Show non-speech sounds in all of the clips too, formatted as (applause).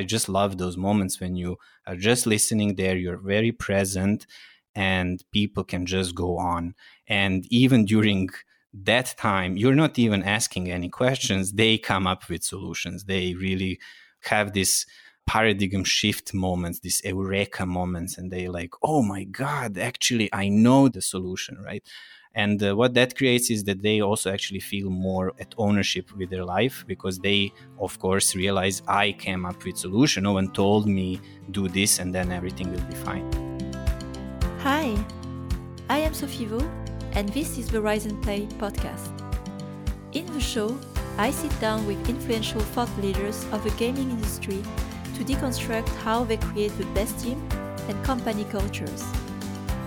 I just love those moments when you are just listening there, you're very present, and people can just go on. And even during that time, you're not even asking any questions, they come up with solutions. They really have this paradigm shift moments, these eureka moments, and they like, oh my God, actually, I know the solution, right? And uh, what that creates is that they also actually feel more at ownership with their life because they, of course, realize I came up with solution. No one told me do this, and then everything will be fine. Hi, I am Sophie Vaux, and this is the Rise and Play podcast. In the show, I sit down with influential thought leaders of the gaming industry to deconstruct how they create the best team and company cultures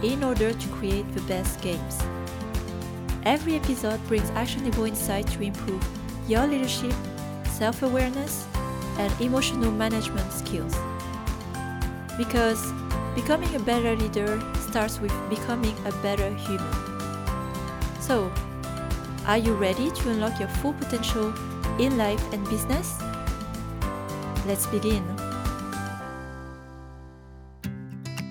in order to create the best games. Every episode brings actionable insight to improve your leadership, self awareness, and emotional management skills. Because becoming a better leader starts with becoming a better human. So, are you ready to unlock your full potential in life and business? Let's begin.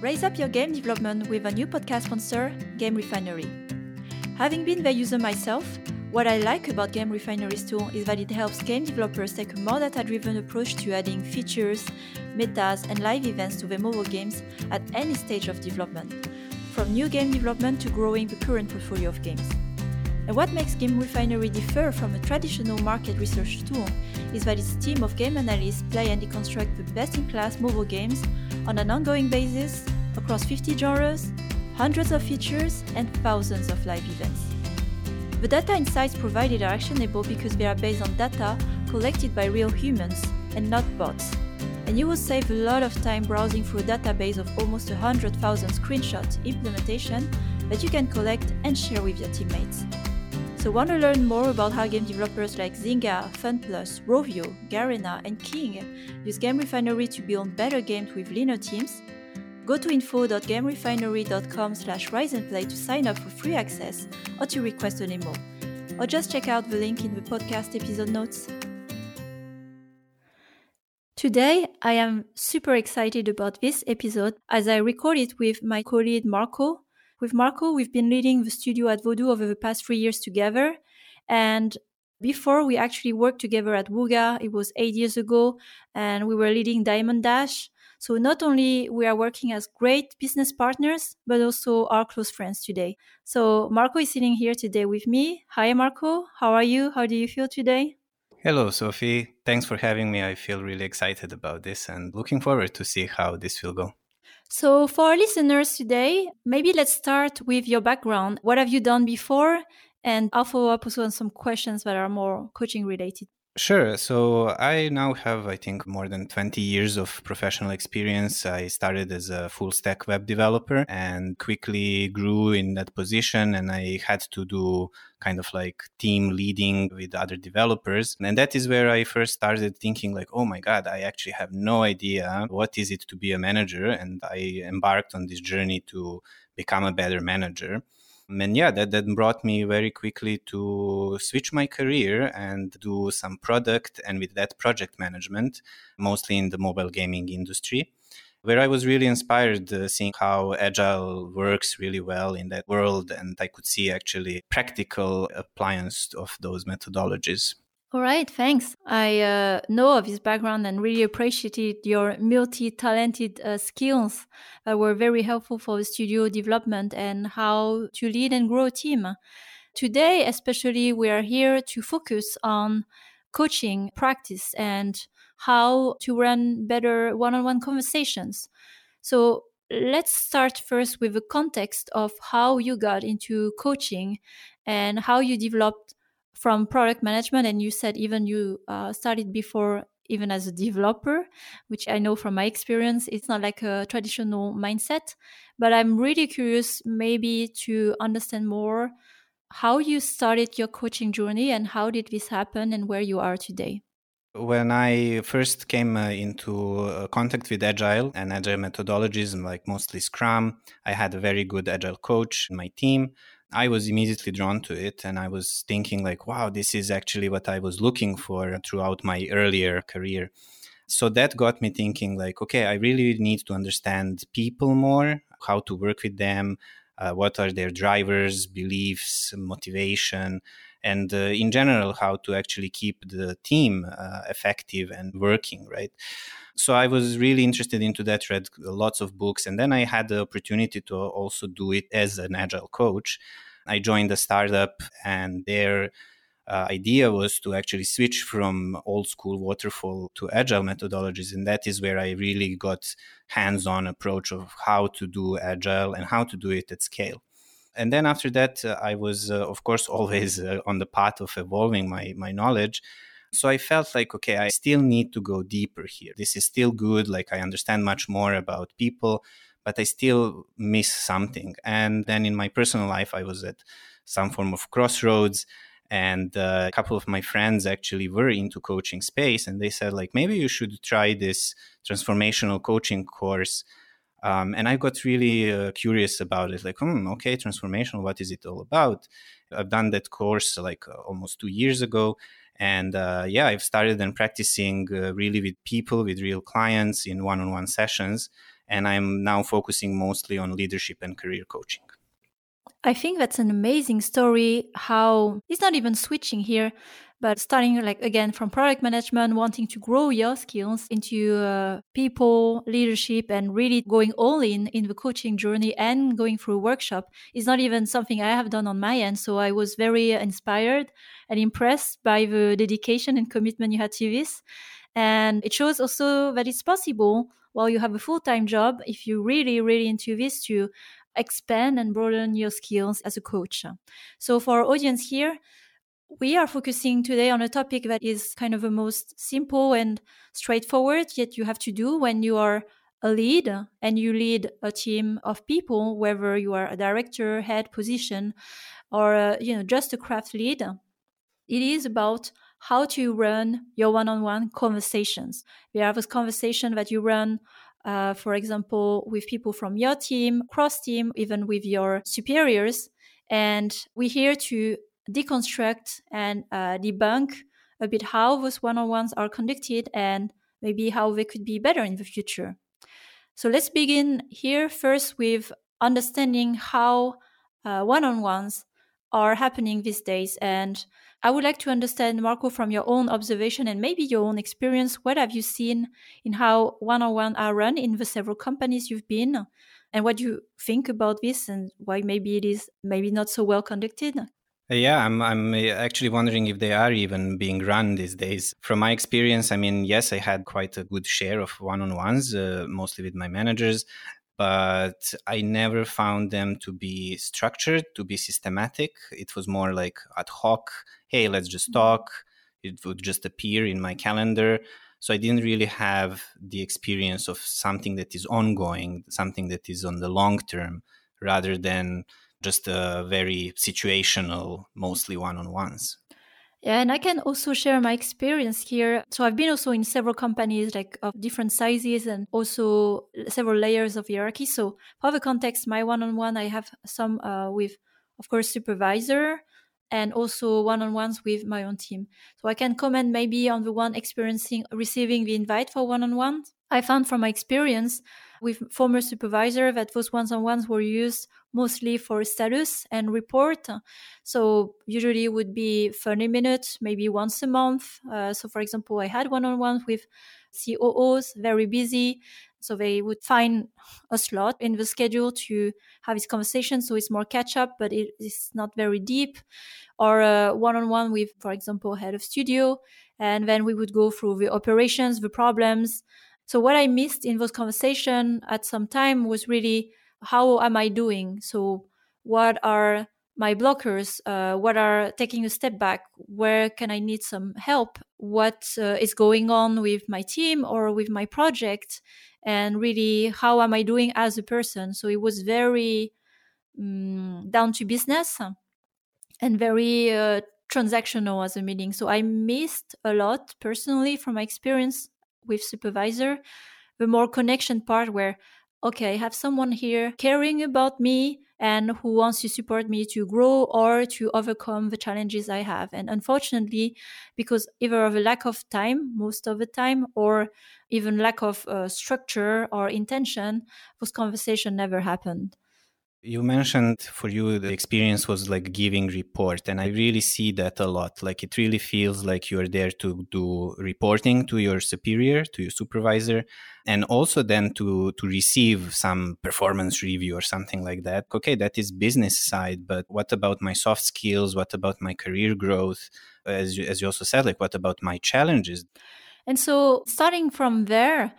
Raise up your game development with a new podcast sponsor, Game Refinery. Having been the user myself, what I like about Game Refinery's tool is that it helps game developers take a more data driven approach to adding features, metas, and live events to their mobile games at any stage of development, from new game development to growing the current portfolio of games. And what makes Game Refinery differ from a traditional market research tool is that its team of game analysts play and deconstruct the best in class mobile games on an ongoing basis across 50 genres hundreds of features, and thousands of live events. The data insights provided are actionable because they are based on data collected by real humans and not bots. And you will save a lot of time browsing through a database of almost 100,000 screenshot implementation that you can collect and share with your teammates. So want to learn more about how game developers like Zynga, FunPlus, Rovio, Garena, and King use Game Refinery to build better games with leaner teams? Go to info.gamerefinery.com slash riseandplay to sign up for free access or to request a demo. Or just check out the link in the podcast episode notes. Today, I am super excited about this episode as I record it with my colleague Marco. With Marco, we've been leading the studio at Voodoo over the past three years together. And before we actually worked together at Wooga. it was eight years ago, and we were leading Diamond Dash. So not only we are working as great business partners, but also our close friends today. So Marco is sitting here today with me. Hi, Marco. How are you? How do you feel today? Hello, Sophie. Thanks for having me. I feel really excited about this and looking forward to see how this will go. So, for our listeners today, maybe let's start with your background. What have you done before? And I'll follow up also on some questions that are more coaching related. Sure. So I now have, I think, more than 20 years of professional experience. I started as a full stack web developer and quickly grew in that position. And I had to do kind of like team leading with other developers. And that is where I first started thinking like, oh my God, I actually have no idea what is it to be a manager. And I embarked on this journey to become a better manager and yeah that, that brought me very quickly to switch my career and do some product and with that project management mostly in the mobile gaming industry where I was really inspired uh, seeing how agile works really well in that world and I could see actually practical appliance of those methodologies. All right, thanks. I uh, know of his background and really appreciated your multi-talented uh, skills that were very helpful for the studio development and how to lead and grow a team. Today, especially, we are here to focus on coaching practice and how to run better one-on-one conversations. So let's start first with the context of how you got into coaching and how you developed from product management and you said even you uh, started before even as a developer which i know from my experience it's not like a traditional mindset. But i'm really curious maybe to understand more how you started your coaching journey and how did this happen and where you are today. When I first came uh, into uh, contact with Agile and Agile methodologies, like mostly Scrum, I had a very good Agile coach in my team I was immediately drawn to it and I was thinking like, wow, this is actually what I was looking for throughout my earlier career. So that got me thinking like, okay, I really need to understand people more, how to work with them, uh, what are their drivers, beliefs, motivation, and uh, in general, how to actually keep the team uh, effective and working, right? So I was really interested into that, read lots of books, and then I had the opportunity to also do it as an agile coach. I joined a startup, and their uh, idea was to actually switch from old school waterfall to agile methodologies and that is where i really got hands-on approach of how to do agile and how to do it at scale and then after that uh, i was uh, of course (laughs) always uh, on the path of evolving my my knowledge. So i felt like okay i still need to go deeper here. This is still good. Like i understand much more about people but i still miss something. And then in my personal life i was at some form of crossroads and uh, a couple of my friends actually were into coaching space and they said like maybe you should try this transformational coaching course um, and i got really uh, curious about it like hmm okay transformation. what is it all about i've done that course like uh, almost two years ago and uh, yeah i've started and practicing uh, really with people with real clients in one-on-one sessions and i'm now focusing mostly on leadership and career coaching I think that's an amazing story. How it's not even switching here, but starting like again from product management, wanting to grow your skills into uh, people leadership and really going all in in the coaching journey and going through a workshop is not even something I have done on my end. So I was very inspired and impressed by the dedication and commitment you had to this. And it shows also that it's possible while you have a full time job, if you're really, really into this, to expand and broaden your skills as a coach. So, for our audience here, we are focusing today on a topic that is kind of the most simple and straightforward, yet you have to do when you are a lead and you lead a team of people, whether you are a director, head position, or uh, you know just a craft lead. It is about how to run your one-on-one conversations. We have this conversation that you run uh, for example, with people from your team, cross team, even with your superiors. And we're here to deconstruct and uh, debunk a bit how those one on ones are conducted and maybe how they could be better in the future. So let's begin here first with understanding how one on ones are happening these days and I would like to understand, Marco, from your own observation and maybe your own experience, what have you seen in how one on one are run in the several companies you've been? And what do you think about this and why maybe it is maybe not so well conducted? Yeah, I'm I'm uh, actually wondering if they are even being run these days. From my experience, I mean, yes, I had quite a good share of one-on-ones, uh, mostly with my managers, but I never found them to be structured, to be systematic. It was more like ad hoc. Hey, let's just mm-hmm. talk. It would just appear in my calendar. So I didn't really have the experience of something that is ongoing, something that is on the long term, rather than just a very situational, mostly one on ones. Yeah, and I can also share my experience here. So I've been also in several companies like of different sizes and also several layers of hierarchy. So for the context, my one-on-one, I have some uh, with, of course, supervisor and also one-on-ones with my own team. So I can comment maybe on the one experiencing receiving the invite for one-on-one. I found from my experience with former supervisor that those one-on-ones were used mostly for status and report. So usually it would be 30 minutes, maybe once a month. Uh, so for example, I had one-on-one with COOs, very busy. So they would find a slot in the schedule to have this conversation. So it's more catch up, but it is not very deep. Or uh, one-on-one with, for example, head of studio. And then we would go through the operations, the problems. So what I missed in those conversation at some time was really how am I doing? So, what are my blockers? Uh, what are taking a step back? Where can I need some help? What uh, is going on with my team or with my project? And really, how am I doing as a person? So, it was very um, down to business and very uh, transactional as a meeting. So, I missed a lot personally from my experience with supervisor the more connection part where okay, I have someone here caring about me and who wants to support me to grow or to overcome the challenges I have. And unfortunately, because either of a lack of time, most of the time, or even lack of uh, structure or intention, those conversation never happened. You mentioned for you the experience was like giving report and I really see that a lot. Like it really feels like you're there to do reporting to your superior, to your supervisor and also then to to receive some performance review or something like that. Okay, that is business side, but what about my soft skills? What about my career growth? As you, as you also said, like what about my challenges? And so starting from there,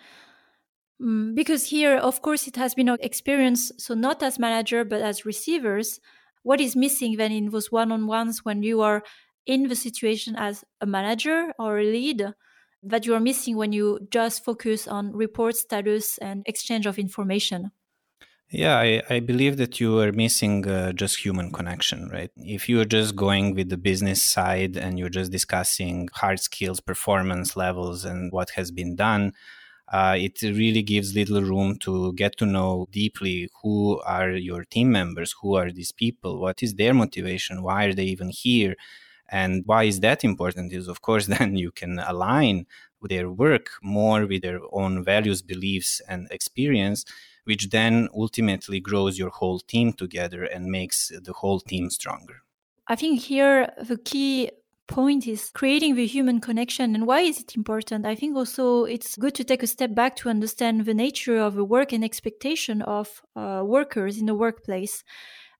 because here, of course, it has been an experience, so not as manager, but as receivers. What is missing then in those one on ones when you are in the situation as a manager or a lead that you are missing when you just focus on report status and exchange of information? Yeah, I, I believe that you are missing uh, just human connection, right? If you're just going with the business side and you're just discussing hard skills, performance levels, and what has been done, uh, it really gives little room to get to know deeply who are your team members, who are these people, what is their motivation, why are they even here, and why is that important? Is of course (laughs) then you can align their work more with their own values, beliefs, and experience, which then ultimately grows your whole team together and makes the whole team stronger. I think here the key point is creating the human connection. And why is it important? I think also it's good to take a step back to understand the nature of the work and expectation of uh, workers in the workplace.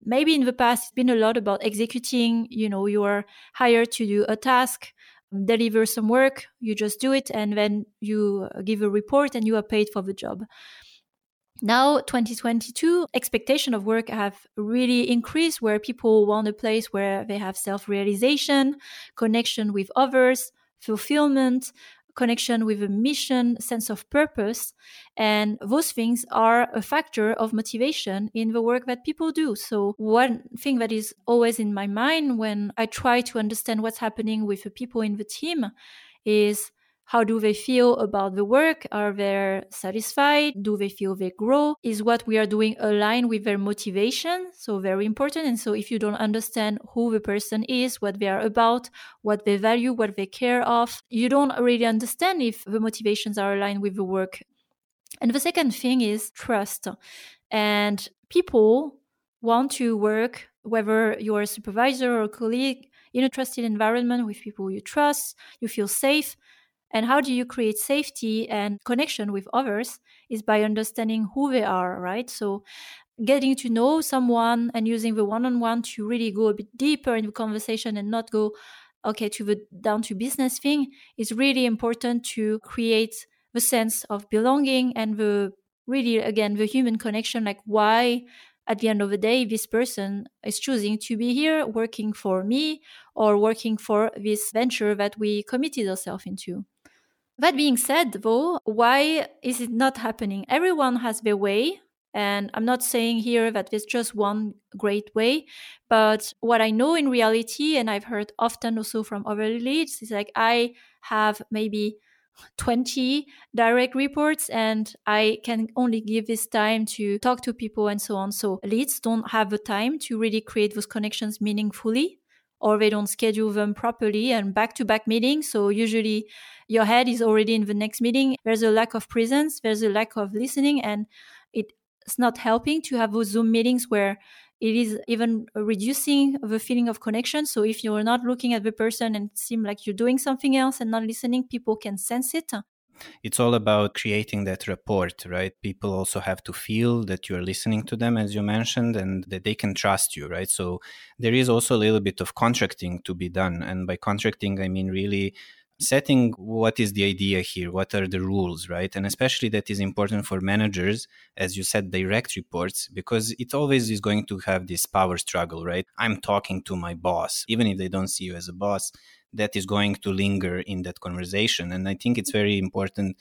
Maybe in the past it's been a lot about executing you know you are hired to do a task deliver some work you just do it and then you give a report and you are paid for the job now 2022 expectation of work have really increased where people want a place where they have self-realization connection with others fulfillment connection with a mission sense of purpose. And those things are a factor of motivation in the work that people do. So one thing that is always in my mind when i try to understand what's happening with the people in the team is how do they feel about the work? Are they satisfied? Do they feel they grow? Is what we are doing aligned with their motivation? So, very important. And so, if you don't understand who the person is, what they are about, what they value, what they care of, you don't really understand if the motivations are aligned with the work. And the second thing is trust. And people want to work, whether you're a supervisor or a colleague, in a trusted environment with people you trust, you feel safe and how do you create safety and connection with others is by understanding who they are, right? So getting to know someone and using the one-on-one to really go a bit deeper in the conversation and not go okay to the down to business thing is really important to create the sense of belonging and the really again the human connection like why at the end of the day this person is choosing to be here working for me or working for this venture that we committed ourselves into that being said, though, why is it not happening? Everyone has their way. And I'm not saying here that there's just one great way, but what I know in reality, and I've heard often also from other leads, is like I have maybe 20 direct reports and I can only give this time to talk to people and so on. So leads don't have the time to really create those connections meaningfully or they don't schedule them properly and back to back meetings. So usually your head is already in the next meeting. There's a lack of presence, there's a lack of listening, and it's not helping to have those Zoom meetings where it is even reducing the feeling of connection. So if you're not looking at the person and seem like you're doing something else and not listening, people can sense it it's all about creating that rapport, right? People also have to feel that you're listening to them, as you mentioned, and that they can trust you, right? So there is also a little bit of contracting to be done. And by contracting, I mean really setting what is the idea here what are the rules right and especially that is important for managers as you said direct reports because it always is going to have this power struggle right i'm talking to my boss even if they don't see you as a boss that is going to linger in that conversation. And I think it's very important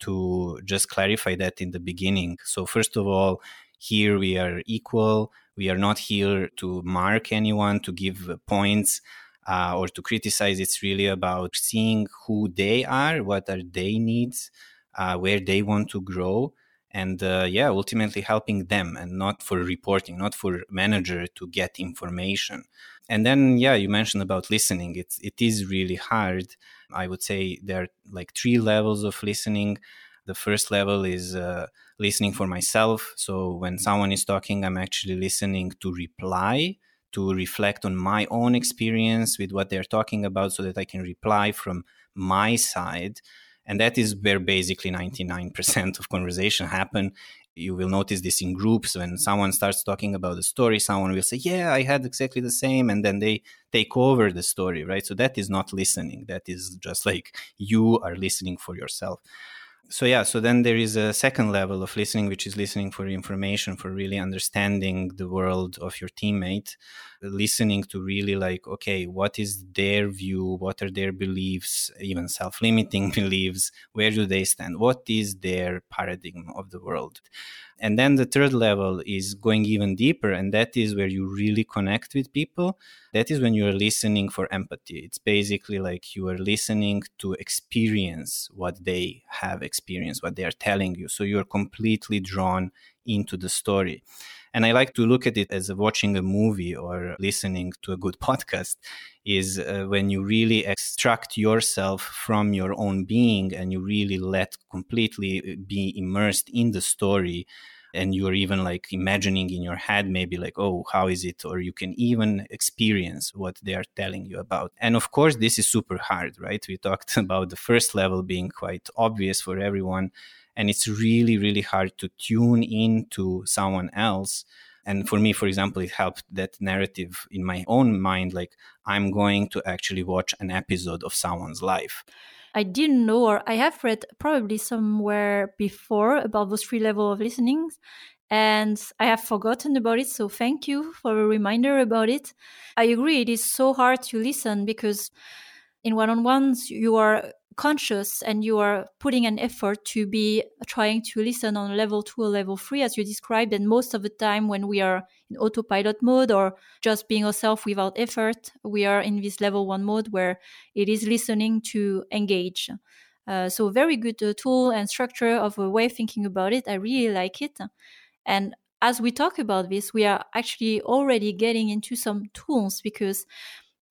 to just clarify that in the beginning. So, first of all, here we are equal. We are not here to mark anyone, to give points. Uh, or to criticize, it's really about seeing who they are, what are their needs, uh, where they want to grow, and uh, yeah ultimately helping them and not for reporting not for manager to get information and then yeah you mentioned about listening. It's it is really hard. I would say there are like three levels of listening. The first level is uh, listening for myself. So when someone is talking i'm actually listening to reply to reflect on my own experience with what they're talking about so that i can reply from my side. And that is where basically 99% of conversation happen you will notice this in groups. When someone starts talking about the story someone will say yeah i had exactly the same and then they take over the story right? So that is not listening. That is just like you are listening for yourself. So yeah so then there is a second level of listening which is listening for information for really understanding the world of your teammate listening to really like okay what is their view? What are their beliefs? Even self-limiting (laughs) beliefs? Where do they stand? What is their paradigm of the world? And then the third level is going even deeper and that is where you really connect with people. That is when you are listening for empathy. It's basically like you are listening to experience what they have experienced what they are telling you. So you're completely drawn into the story and I like to look at it as watching a movie or listening to a good (laughs) podcast is uh, when you really extract yourself from your own being and you really let completely uh, be immersed in the story. And you're even like imagining in your head maybe like oh how is it? Or you can even experience what they are telling you about. And of course this is super hard right? We talked (laughs) about the first level being quite obvious for everyone and it's really really hard to tune in to someone else and for me for example it helped that narrative in my own mind like i'm going to actually watch an episode of someone's life i didn't know or i have read probably somewhere before about those three level of listening and I have forgotten about it. So thank you for a reminder about it. I agree, it is so hard to listen because in one on ones, you are conscious and you are putting an effort to be trying to listen on level two or level three, as you described. And most of the time, when we are in autopilot mode or just being ourselves without effort, we are in this level one mode where it is listening to engage. Uh, so, very good uh, tool and structure of a way of thinking about it. I really like it. And as we talk about this, we are actually already getting into some tools because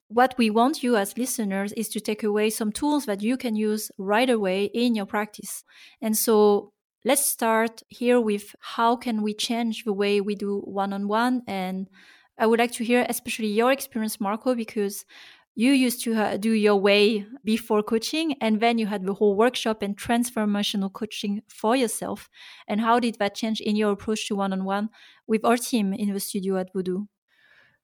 what we want you as listeners is to take away some tools that you can use right away in your practice. And so let's start here with how can we change the way we do one-on-one. And I would like to hear especially your experience Marco because you used to uh, do your way before coaching and then you had the whole workshop and transformational coaching for yourself. And how did that change in your approach to one-on-one with our team in the studio at Voodoo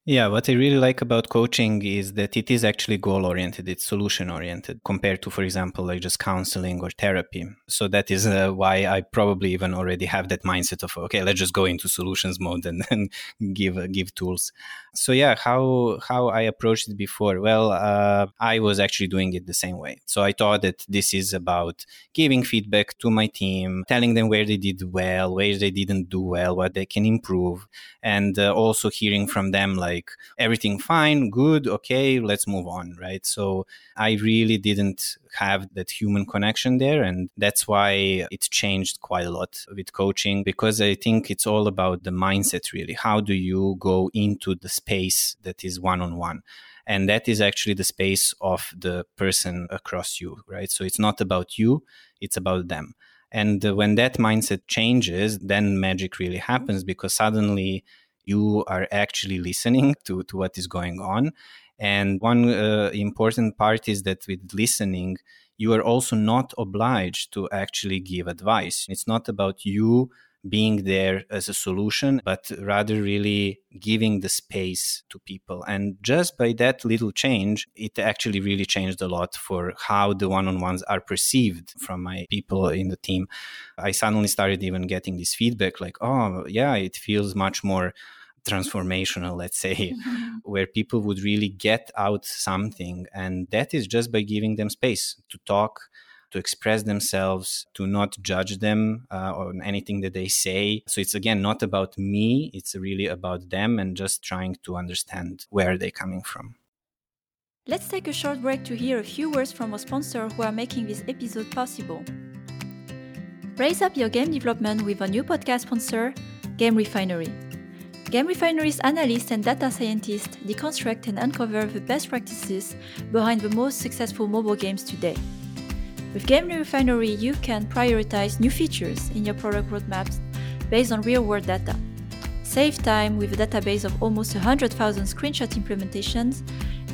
yeah, what I really like about coaching is that it is actually goal oriented, it's solution oriented compared to, for example, like just counseling or therapy. So that is uh, why I probably even already have that mindset of, okay, let's just go into solutions mode and then (laughs) give, uh, give tools. So yeah, how, how I approached it before? Well, uh, I was actually doing it the same way. So I thought that this is about giving feedback to my team, telling them where they did well, where they didn't do well, what they can improve, and uh, also hearing from them like, like everything fine, good, okay, let's move on, right? So I really didn't have that human connection there. And that's why it changed quite a lot with coaching because I think it's all about the mindset, really. How do you go into the space that is one on one? And that is actually the space of the person across you, right? So it's not about you, it's about them. And when that mindset changes, then magic really happens because suddenly you are actually listening to, to what is going on. And one uh, important part is that with listening, you are also not obliged to actually give advice. It's not about you being there as a solution, but rather really giving the space to people. And just by that little change, it actually really changed a lot for how the one on ones are perceived from my people in the team. I suddenly started even getting this feedback like, oh, yeah, it feels much more transformational, let's say, mm-hmm. (laughs) where people would really get out something. And that is just by giving them space to talk, to express themselves, to not judge them uh, on anything that they say. So it's again not about me, it's really about them and just trying to understand where they're coming from. Let's take a short break to hear a few words from our sponsor who are making this episode possible. Raise up your game development with a new podcast sponsor, Game Refinery. Game Refinery's analysts and data scientists deconstruct and uncover the best practices behind the most successful mobile games today. With Game Refinery, you can prioritize new features in your product roadmaps based on real world data. Save time with a database of almost 100,000 screenshot implementations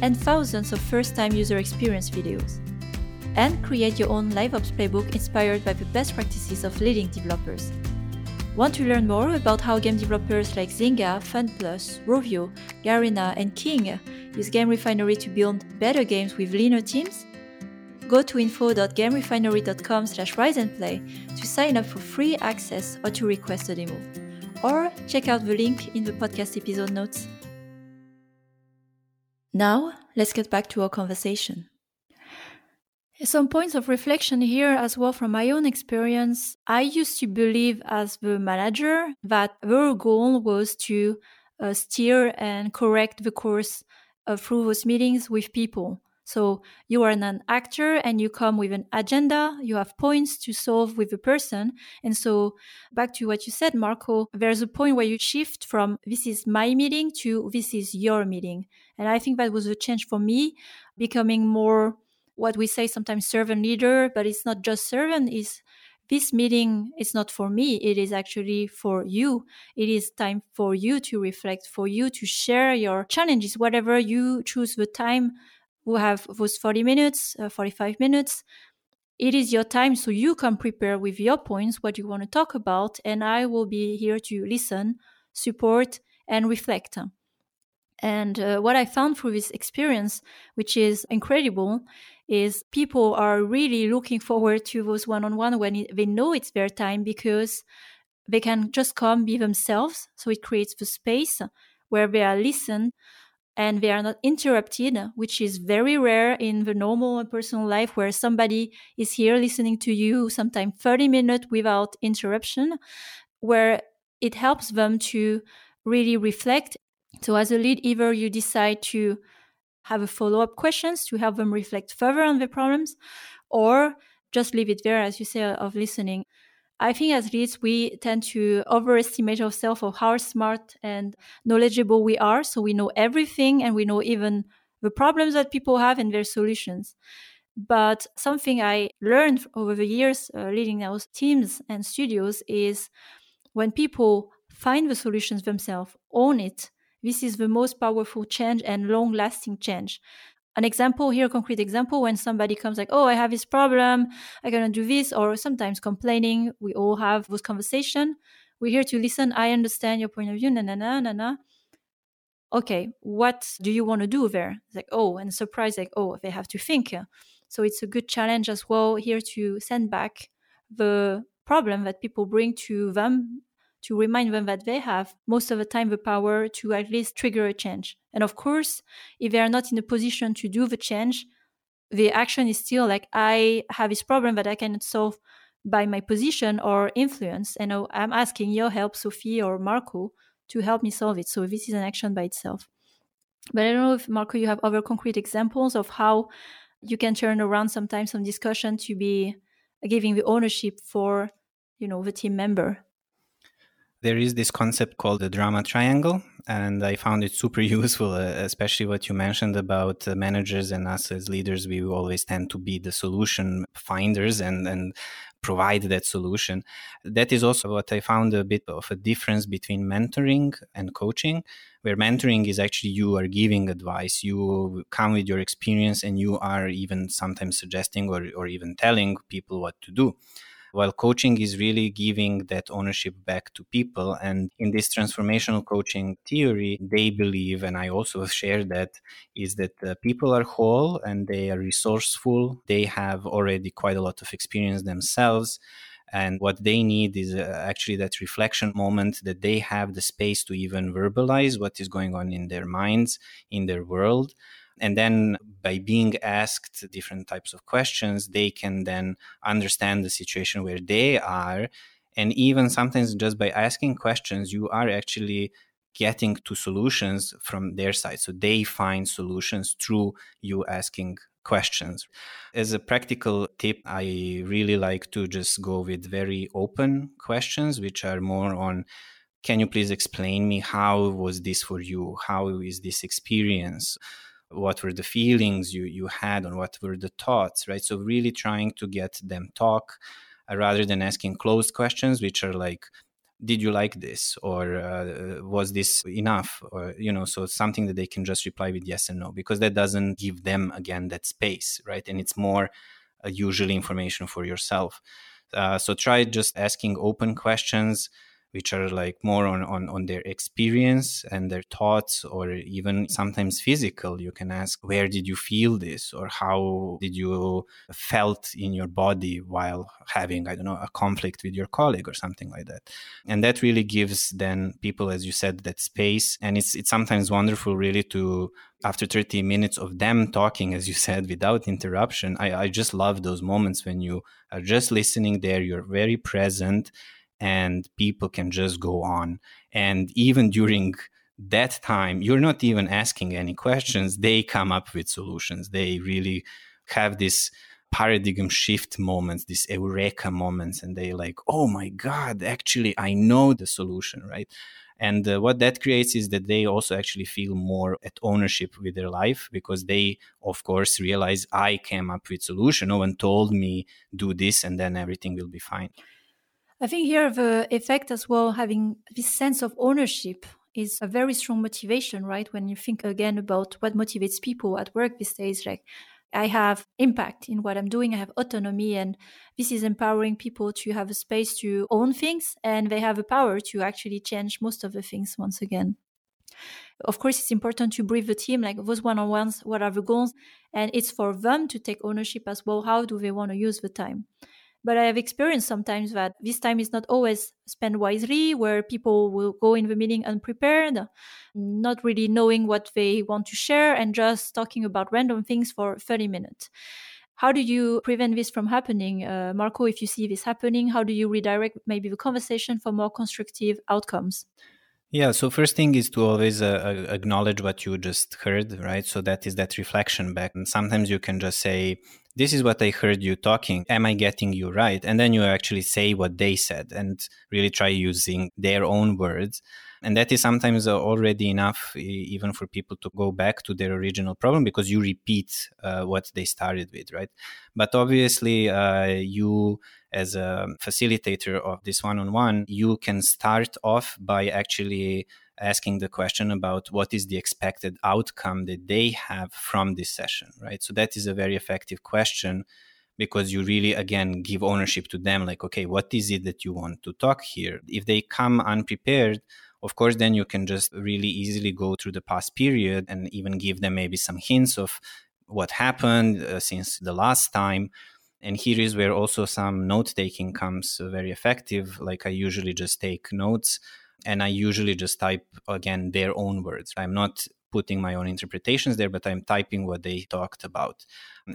and thousands of first time user experience videos and create your own LiveOps playbook inspired by the best practices of leading developers. Want to learn more about how game developers like Zynga, FunPlus, Rovio, Garena, and King use Game Refinery to build better games with leaner teams? Go to info.gamerefinery.com slash riseandplay to sign up for free access or to request a demo. Or check out the link in the podcast episode notes. Now, let's get back to our conversation. Some points of reflection here as well from my own experience. I used to believe as the manager that their goal was to uh, steer and correct the course uh, through those meetings with people. So you are an actor and you come with an agenda, you have points to solve with a person. And so back to what you said, Marco, there's a point where you shift from this is my meeting to this is your meeting. And I think that was a change for me, becoming more what we say sometimes servant leader, but it's not just servant, is this meeting is not for me. It is actually for you. It is time for you to reflect, for you to share your challenges, whatever you choose the time. We have those 40 minutes, uh, 45 minutes. It is your time, so you can prepare with your points what you want to talk about, and I will be here to listen, support, and reflect. And uh, what I found through this experience, which is incredible, is people are really looking forward to those one-on-one when they know it's their time because they can just come be themselves. So it creates the space where they are listened and they are not interrupted, which is very rare in the normal personal life where somebody is here listening to you, sometimes 30 minutes without interruption, where it helps them to really reflect. So as a lead, either you decide to have a follow-up questions to help them reflect further on the problems or just leave it there as you say of listening i think as leads we tend to overestimate ourselves of how smart and knowledgeable we are so we know everything and we know even the problems that people have and their solutions but something i learned over the years uh, leading those teams and studios is when people find the solutions themselves own it this is the most powerful change and long lasting change. An example here, a concrete example, when somebody comes like, oh, I have this problem, I cannot do this, or sometimes complaining, we all have those conversation. We're here to listen. I understand your point of view. Na na na na na. Okay, what do you want to do there? It's like, oh, and surprise, like, oh, they have to think. So it's a good challenge as well here to send back the problem that people bring to them to remind them that they have most of the time the power to at least trigger a change. And of course, if they are not in a position to do the change, the action is still like, I have this problem that I cannot solve by my position or influence. And I'm asking your help, Sophie or Marco, to help me solve it. So this is an action by itself. But I don't know if, Marco, you have other concrete examples of how you can turn around sometimes some discussion to be giving the ownership for, you know, the team member there is this concept called the drama triangle and i found it super (laughs) useful uh, especially what you mentioned about uh, managers and us as leaders we always tend to be the solution finders and and provide that solution. That is also what i found a bit of a difference between mentoring and coaching where mentoring is actually you are giving advice you come with your experience and you are even sometimes suggesting or, or even telling people what to do while coaching is really giving that ownership back to people. And in this transformational coaching theory, they believe, and I also (laughs) share that, is that uh, people are whole and they are resourceful. They have already quite a lot of experience themselves. And what they need is uh, actually that reflection moment that they have the space to even verbalize what is going on in their minds, in their world and then by being asked different types of questions they can then understand the situation where they are and even sometimes just by asking questions you are actually getting to solutions from their side so they find solutions through you asking questions. As a practical tip, I really like to just go with very open questions, which are more on can you please explain me how was this for you? How is this experience? What were the feelings you, you had and what were the thoughts, right? So really trying to get them talk uh, rather than asking closed questions, which are like, did you like this? or uh, was this enough? or you know so something that they can just reply with yes and no because that doesn't give them again that space right? And it's more uh, usually information for yourself. Uh, so try just asking open questions which are like more on, on, on their experience and their thoughts or even sometimes physical. You can ask where did you feel this? Or how did you felt in your body while having i don't know a conflict with your colleague or something like that. And that really gives then people as you said that space. And it's it's sometimes wonderful really to after 30 minutes of them talking as you said without interruption i, I just love those moments when you are just listening there you're very present and people can just go on. And even during that time, you're not even asking any questions. They come up with solutions. They really have this paradigm shift moments, these eureka moments, and they like, oh my God, actually, I know the solution, right? And uh, what that creates is that they also actually feel more at ownership with their life because they, of course, realize I came up with solution. No one told me do this, and then everything will be fine. I think here the effect as well, having this sense of ownership is a very strong motivation, right? When you think again about what motivates people at work these days, like I have impact in what I'm doing, I have autonomy, and this is empowering people to have a space to own things and they have a power to actually change most of the things once again. Of course, it's important to brief the team, like those one on ones, what are the goals? And it's for them to take ownership as well. How do they want to use the time? But I have experienced sometimes that this time is not always spent wisely, where people will go in the meeting unprepared, not really knowing what they want to share, and just talking about random things for 30 minutes. How do you prevent this from happening? Uh, Marco, if you see this happening, how do you redirect maybe the conversation for more constructive outcomes? Yeah, so first thing is to always uh, acknowledge what you just heard, right? So that is that reflection back. And sometimes you can just say, this is what I heard you talking. Am I getting you right? And then you actually say what they said and really try using their own words. And that is sometimes uh, already enough, even for people to go back to their original problem because you repeat uh, what they started with, right? But obviously, uh, you as a facilitator of this one on one, you can start off by actually asking the question about what is the expected outcome that they have from this session, right? So that is a very effective question because you really again give ownership to them like okay what is it that you want to talk here if they come unprepared of course then you can just really easily go through the past period and even give them maybe some hints of what happened uh, since the last time and here is where also some note taking comes very effective like i usually just take notes and I usually just type again their own words. I'm not putting my own interpretations there, but I'm typing what they talked about.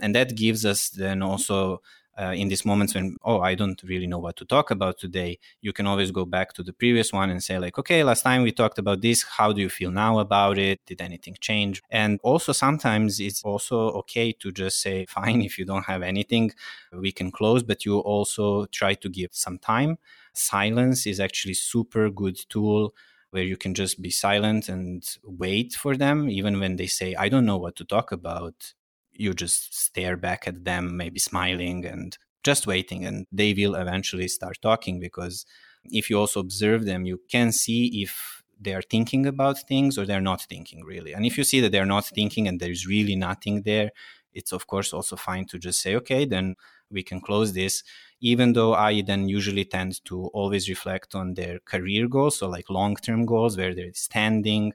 And that gives us then also uh, in these moments when, oh, I don't really know what to talk about today, you can always go back to the previous one and say, like, okay, last time we talked about this. How do you feel now about it? Did anything change? And also, sometimes it's also okay to just say, (laughs) fine, if you don't have anything, we can close, but you also try to give some time silence is actually super good tool where you can just be silent and wait for them even when they say i don't know what to talk about you just stare back at them maybe smiling and just waiting and they will eventually start talking because if you also observe them you can see if they are thinking about things or they're not thinking really. And if you see that they're not thinking and there's really nothing there it's of course also fine to just say okay then we can close this even though i then usually tend to always reflect on their career goals so like long term goals where they're standing.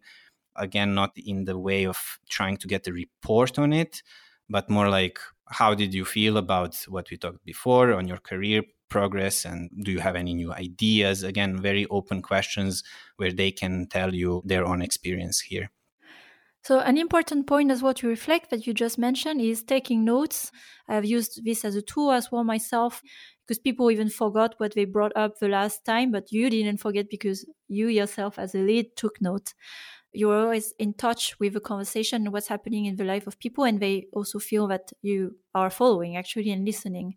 Again not in the way of trying to get a report on it but more like how did you feel about what we talked before on your career progress and do you have any new ideas again very open questions where they can tell you their own experience here so, an important point as what you reflect that you just mentioned is taking notes. I've used this as a tool as well myself because people even forgot what they brought up the last time, but you didn't forget because you yourself, as a lead, took note. You're always in touch with the conversation and what's happening in the life of people and they also feel that you are following actually and listening.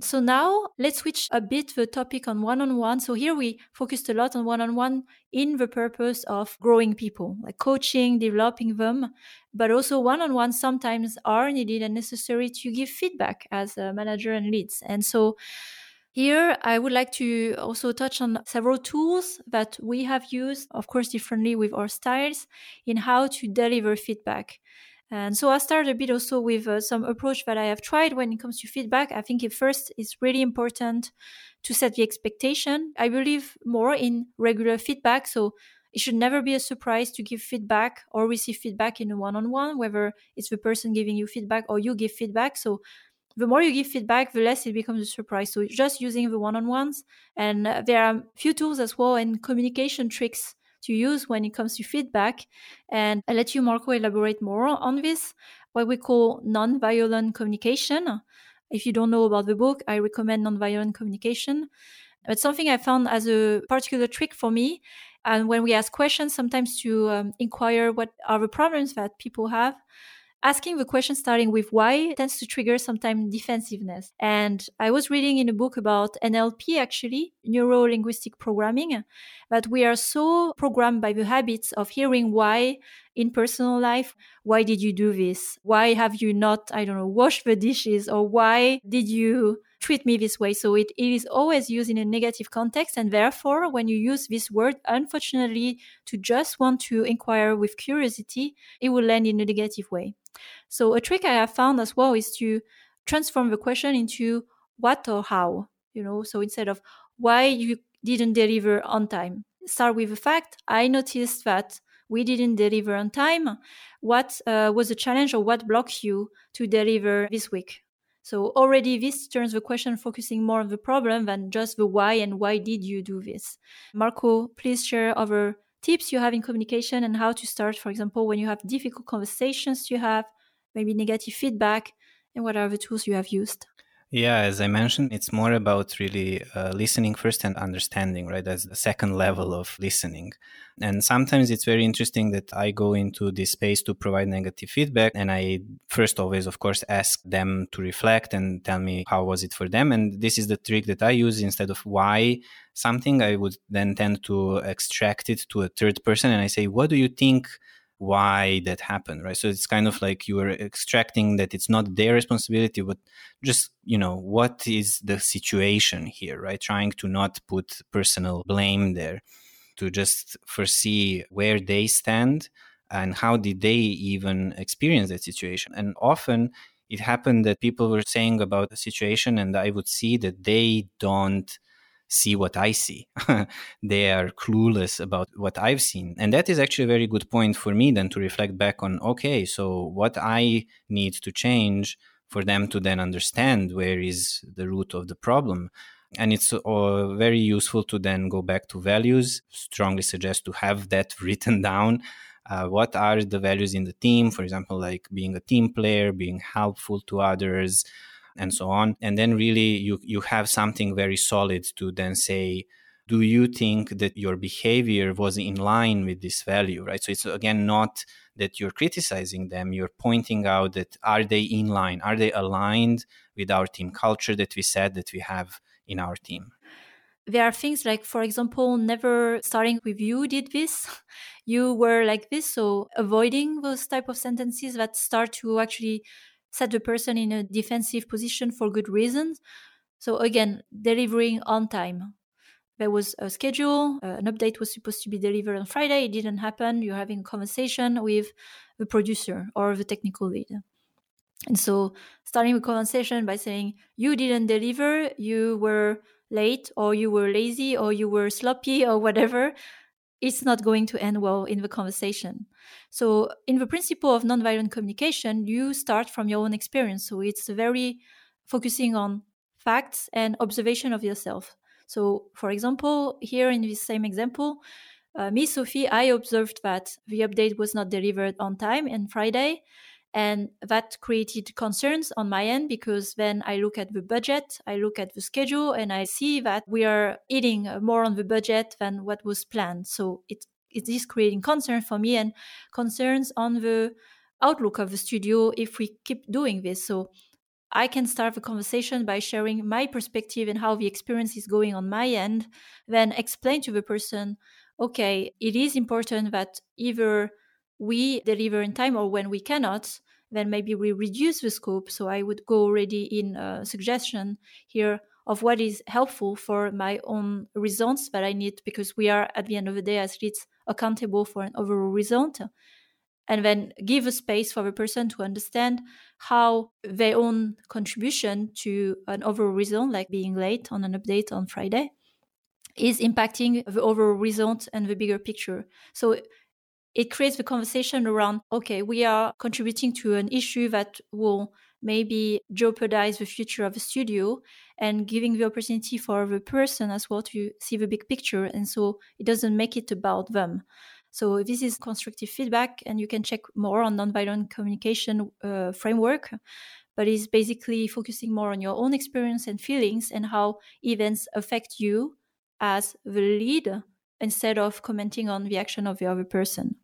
So now let's switch a bit the topic on one-on-one. So here we focused a lot on one-on-one in the purpose of growing people like coaching developing them but also one-on-one sometimes are needed and necessary to give feedback as a manager and leads. And so here, I would like to also touch on several tools that we have used, of course, differently with our styles, in how to deliver feedback. And so I'll start a bit also with uh, some approach that I have tried when it comes to feedback. I think first it's really important to set the expectation. I believe more in regular feedback. So it should never be a surprise to give feedback or receive feedback in a one-on-one, whether it's the person giving you feedback or you give feedback. So the more you give feedback, the less it becomes a surprise. So just using the one-on-ones, and uh, there are a few tools as well and communication tricks to use when it comes to feedback. And I'll let you, Marco, elaborate more on this. What we call non-violent communication. If you don't know about the book, I recommend non-violent communication. But something I found as a particular trick for me. And when we ask questions, sometimes to um, inquire what are the problems that people have asking the question starting with why tends to trigger sometimes defensiveness. And I was reading in a book about NLP, actually, neuro linguistic programming, that we are so programmed by the habits of hearing why in personal life. Why did you do this? Why have you not, I don't know, washed the dishes? Or why did you treat me this way? So it, it is always used in a negative context. And therefore, when you use this word, unfortunately, to just want to inquire with curiosity, it will land in a negative way. So a trick I have found as well is to transform the question into what or how, you know, so instead of why you didn't deliver on time, start with the fact I noticed that we didn't deliver on time. What uh, was the challenge or what blocked you to deliver this week? So already this turns the question focusing more on the problem than just the why and why did you do this. Marco, please share other tips you have in communication and how to start, for example, when you have difficult conversations you have, maybe negative feedback, and what are the tools you have used? Yeah, as I mentioned, it's more about really uh, listening first and understanding, right? That's the second level of listening. And sometimes it's very interesting that I go into this space to provide negative feedback. And I first always, of course, ask them to reflect and tell me how was it for them. And this is the trick that I use instead of why something, I would then tend to extract it to a third person. And I say, what do you think? Why that happened right? So it's kind of like you are extracting that it's not their responsibility but just you know what is the situation here right? Trying to not put personal blame there to just foresee where they stand and how did they even experience that situation. And often it happened that people were saying about the situation and i would see that they don't see what I see. (laughs) they are clueless about what I've seen. And that is actually a very good point for me then to reflect back on okay, so what I need to change for them to then understand where is the root of the problem. And it's uh, very useful to then go back to values. Strongly suggest to have that (laughs) written down. Uh, what are the values in the team? For example, like being a team player, being helpful to others, and so on. And then really you you have something very solid to then say do you think that your behavior was in line with this value? Right? So it's again not that you're criticizing them. You're pointing out that are they in line? Are they aligned with our team culture that we said that we have in our team? There are things like for example never starting with you did this. You were like this. So avoiding those type of sentences that start to actually set the person in a defensive position for good reasons. So again, delivering on time. There was a schedule, uh, an update was supposed to be delivered on Friday, it didn't happen. You're having a conversation with the producer or the technical lead. And so starting the conversation by saying, You didn't deliver, you were late, or you were lazy, or you were sloppy, or whatever it's not going to end well in the conversation. So, in the principle of nonviolent communication, you start from your own experience. So, it's very focusing on facts and observation of yourself. So, for example, here in this same example, uh, me, Sophie, I observed that the update was not delivered on time on Friday. And that created concerns on my end because then I look at the budget, I look at the schedule, and I see that we are eating more on the budget than what was planned. So it is creating concern for me and concerns on the outlook of the studio if we keep doing this. So I can start the conversation by sharing my perspective and how the experience is going on my end, then explain to the person, okay, it is important that either we deliver in time or when we cannot, then maybe we reduce the scope. So I would go already in a suggestion here of what is helpful for my own results that I need because we are at the end of the day as leads accountable for an overall result and then give a space for the person to understand how their own contribution to an overall result, like being late on an update on Friday, is impacting the overall result and the bigger picture. So it creates the conversation around okay, we are contributing to an issue that will maybe jeopardize the future of the studio and giving the opportunity for the person as well to see the big picture. And so it doesn't make it about them. So this is constructive feedback, and you can check more on nonviolent communication uh, framework. But it's basically focusing more on your own experience and feelings and how events affect you as the lead instead of commenting on the action of the other person.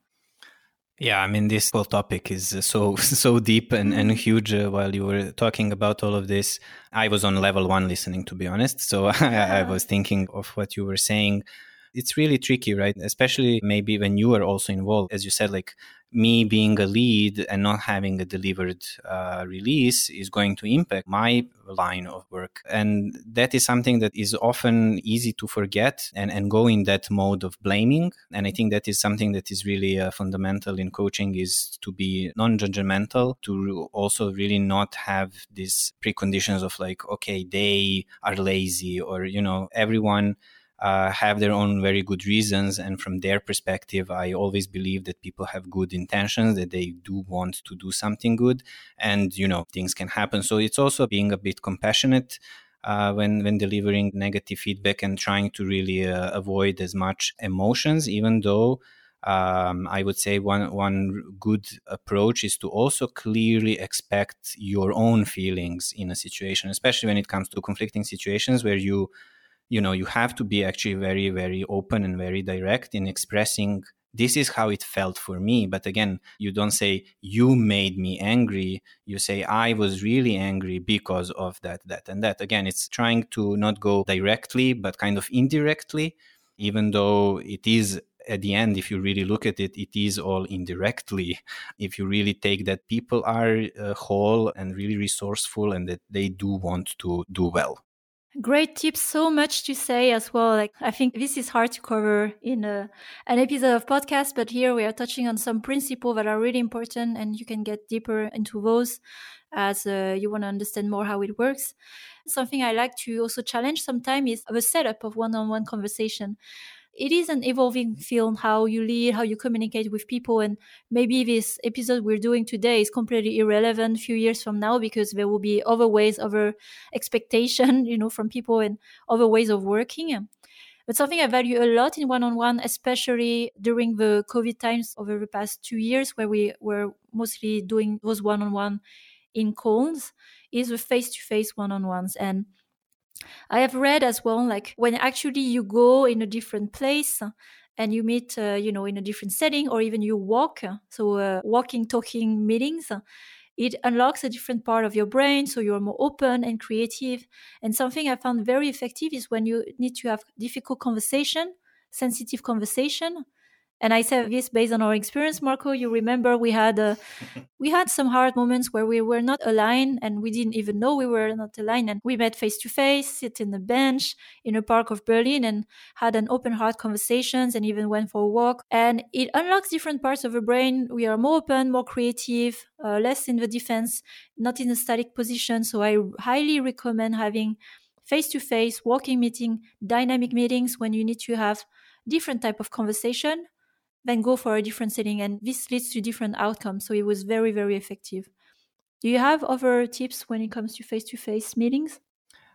Yeah, I mean, this whole topic is so (laughs) so deep and, and huge. Uh, while you were talking about all of this, I was on level one listening, to be honest. So (laughs) I, I was thinking of what you were saying it's really tricky, right? Especially maybe when you are also involved. As you said, like me being a lead and not having a delivered uh, release is going to impact my line of work. And that is something that is often easy to forget and, and go in that mode of blaming. And I think that is something that is really uh, fundamental in coaching is to be non-judgmental, to also really not have these preconditions of like, okay, they are lazy or, you know, everyone uh, have their own very good reasons. And from their perspective, I always believe that people have good intentions, that they do want to do something good. And, you know, things can happen. So it's also being a bit compassionate. Uh, when when delivering negative feedback and trying to really uh, avoid as much emotions, even though um, I would say one one good approach is to also clearly expect your own feelings in a situation, especially when it comes to conflicting situations where you you know you have to be actually very very open and very direct in expressing this is how it felt for me. But again you don't say you made me angry. You say i was really angry because of that that and that. Again it's trying to not go directly but kind of indirectly even though it is at the end if you really look at it it is all indirectly. (laughs) If you really take that people are uh, whole and really resourceful and that they do want to do well Great tips. So much to say as well. Like, I think this is hard to cover in a, an episode of podcast, but here we are touching on some principles that are really important and you can get deeper into those as uh, you want to understand more how it works. Something I like to also challenge sometimes is the setup of one-on-one conversation it is an evolving field how you lead how you communicate with people and maybe this episode we're doing today is completely irrelevant a few years from now because there will be other ways other expectation (laughs) you know from people and other ways of working. But something i value a lot in one-on-one especially during the covid times over the past two years where we were mostly doing those one-on-one in calls is the face-to-face one-on-ones. And I have read as well, like when actually you go in a different place and you meet, uh, you know, in a different setting, or even you walk, so uh, walking, talking meetings, it unlocks a different part of your brain, so you're more open and creative. And something I found very effective is when you need to have difficult conversation, sensitive conversation, and I say this based on our experience, Marco. You remember we had uh, (laughs) we had some hard moments where we were not aligned, and we didn't even know we were not aligned. And we met face to face, sit in a bench in a park of Berlin, and had an open heart conversations, and even went for a walk. And it unlocks different parts of the brain. We are more open, more creative, uh, less in the defense, not in a static position. So I highly recommend having face to face walking meeting, dynamic meetings when you need to have different type of conversation then go for a different setting and this leads to different outcomes. So it was very very effective. Do you have other tips when it comes to face-to-face meetings?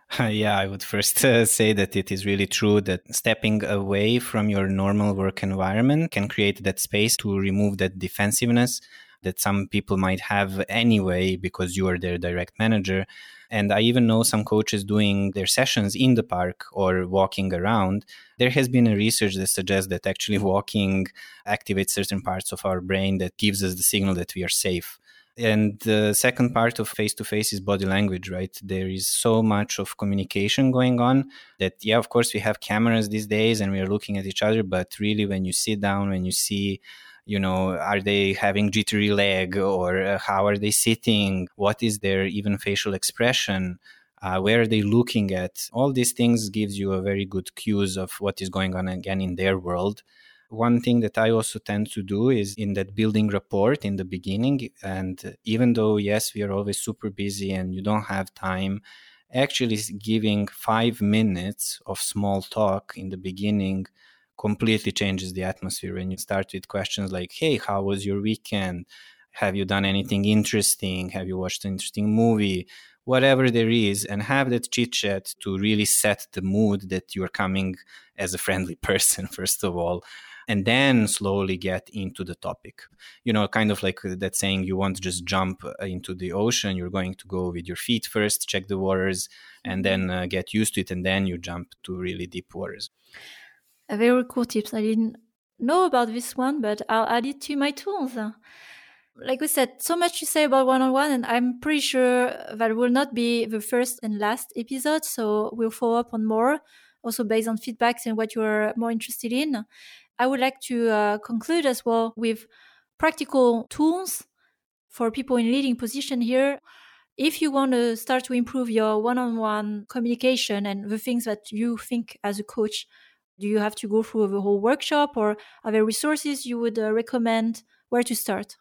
(laughs) Yeah, I would first uh, say that it is really true that stepping away from your normal work environment can create that space to remove that defensiveness that some people might have anyway because you are their direct manager And I even know some coaches doing their sessions in the park or walking around. There has been a research that suggests that actually walking activates certain parts of our brain that gives us the signal that we are safe. And the second part of face to face is body language, right? There is so much of communication going on that, yeah, of course, we have cameras these days and we are looking at each other. But really, when you sit down, when you see you know are they having jittery leg or uh, how are they sitting? What is their even facial expression? Uh, where are they looking at? All these things gives you a very good cues of what is going on again in their world. One thing that i also tend to do is in that building report in the beginning and even though yes we are always super busy and you don't have time actually giving five minutes of small talk in the beginning completely changes the atmosphere when you start with questions like hey how was your weekend? Have you done anything interesting? Have you watched an interesting movie? Whatever there is and have that chit chat to really set the mood that you're coming as a friendly (laughs) person first of all and then slowly get into the topic. You know kind of like that saying you won't just jump uh, into the ocean you're going to go with your feet first check the waters and then uh, get used to it and then you jump to really deep waters a very cool tips. I didn't know about this one, but I'll add it to my tools. Like we said, so much to say about one on one, and I'm pretty sure that will not be the first and last episode. So we'll follow up on more, also based on feedbacks and what you're more interested in. I would like to uh, conclude as well with practical tools for people in leading position here. If you want to start to improve your one on one communication and the things that you think as a coach do you have to go through the whole workshop or are there resources you would uh, recommend where to start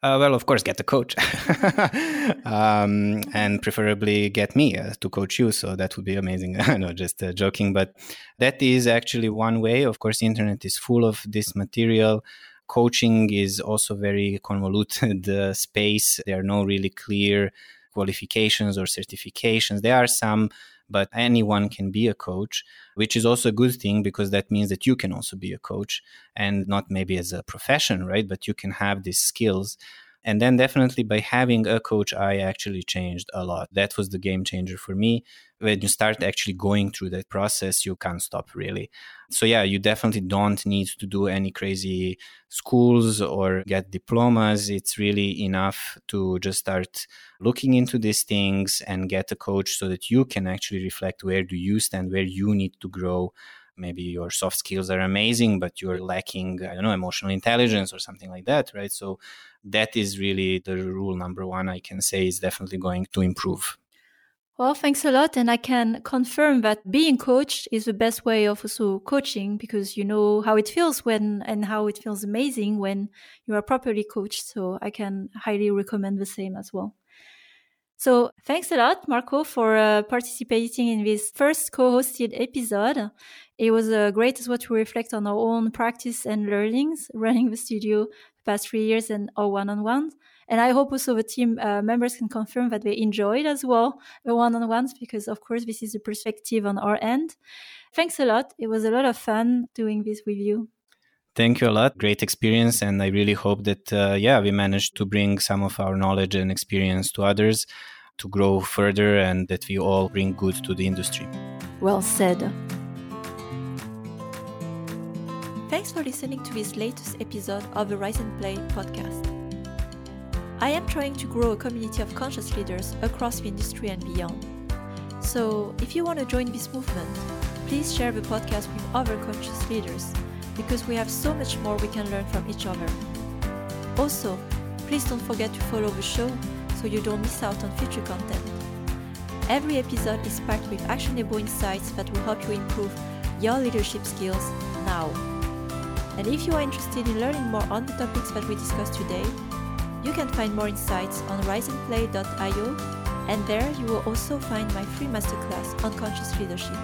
uh, well, of course, get a coach, (laughs) (laughs) um, and preferably get me uh, to coach you. So that would be amazing. (laughs) I know, just uh, joking, but that is actually one way. Of course, the internet is full of this material. Coaching is also very convoluted uh, space. There are no really clear qualifications or certifications. There are some but anyone can be a coach, which is also a good thing because that means that you can also be a coach and not maybe as a profession, right? But you can have these skills. And then definitely by having a coach, I actually changed a lot. That was the game changer for me. When you start actually going through that process, you can't stop really. So, yeah, you definitely don't need to do any crazy schools or get diplomas. It's really enough to just start looking into these things and get a coach so that you can actually reflect where do you stand, where you need to grow maybe your soft skills are amazing but you're lacking i don't know emotional intelligence or something like that right so that is really the rule number one i can say is definitely going to improve well, thanks a lot. And I can confirm that being coached is the best way of also coaching because you know how it feels when and how it feels amazing when you are properly coached. So I can highly recommend the same as well. So thanks a lot, Marco, for uh, participating in this first co-hosted episode. It was uh, great as well to reflect on our own practice and learnings (laughs) running the studio past three years and our one-on-ones. And I hope also the team uh, members can confirm that they enjoyed as well the one-on-ones because of course this is a perspective on our end. Thanks a lot. It was a lot of fun doing this with you. Thank you a lot. Great experience. And I really hope that, uh, yeah, we managed to bring some of our knowledge and experience to others to grow further and that we all bring good to the industry. Well said. Thanks for listening to this latest episode of the Rise and Play podcast. I am trying to grow a community of conscious leaders across the industry and beyond. So, if you want to join this movement, please share the podcast with other conscious leaders because we have so much more we can learn from each other. Also, please don't forget to follow the show so you don't miss out on future content. Every episode is packed with actionable insights that will help you improve your leadership skills now. And if you are interested in learning more on the topics that we discussed today, you can find more insights on riseandplay.io, and there you will also find my free masterclass on conscious leadership.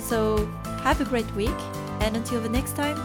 So, have a great week and until the next time,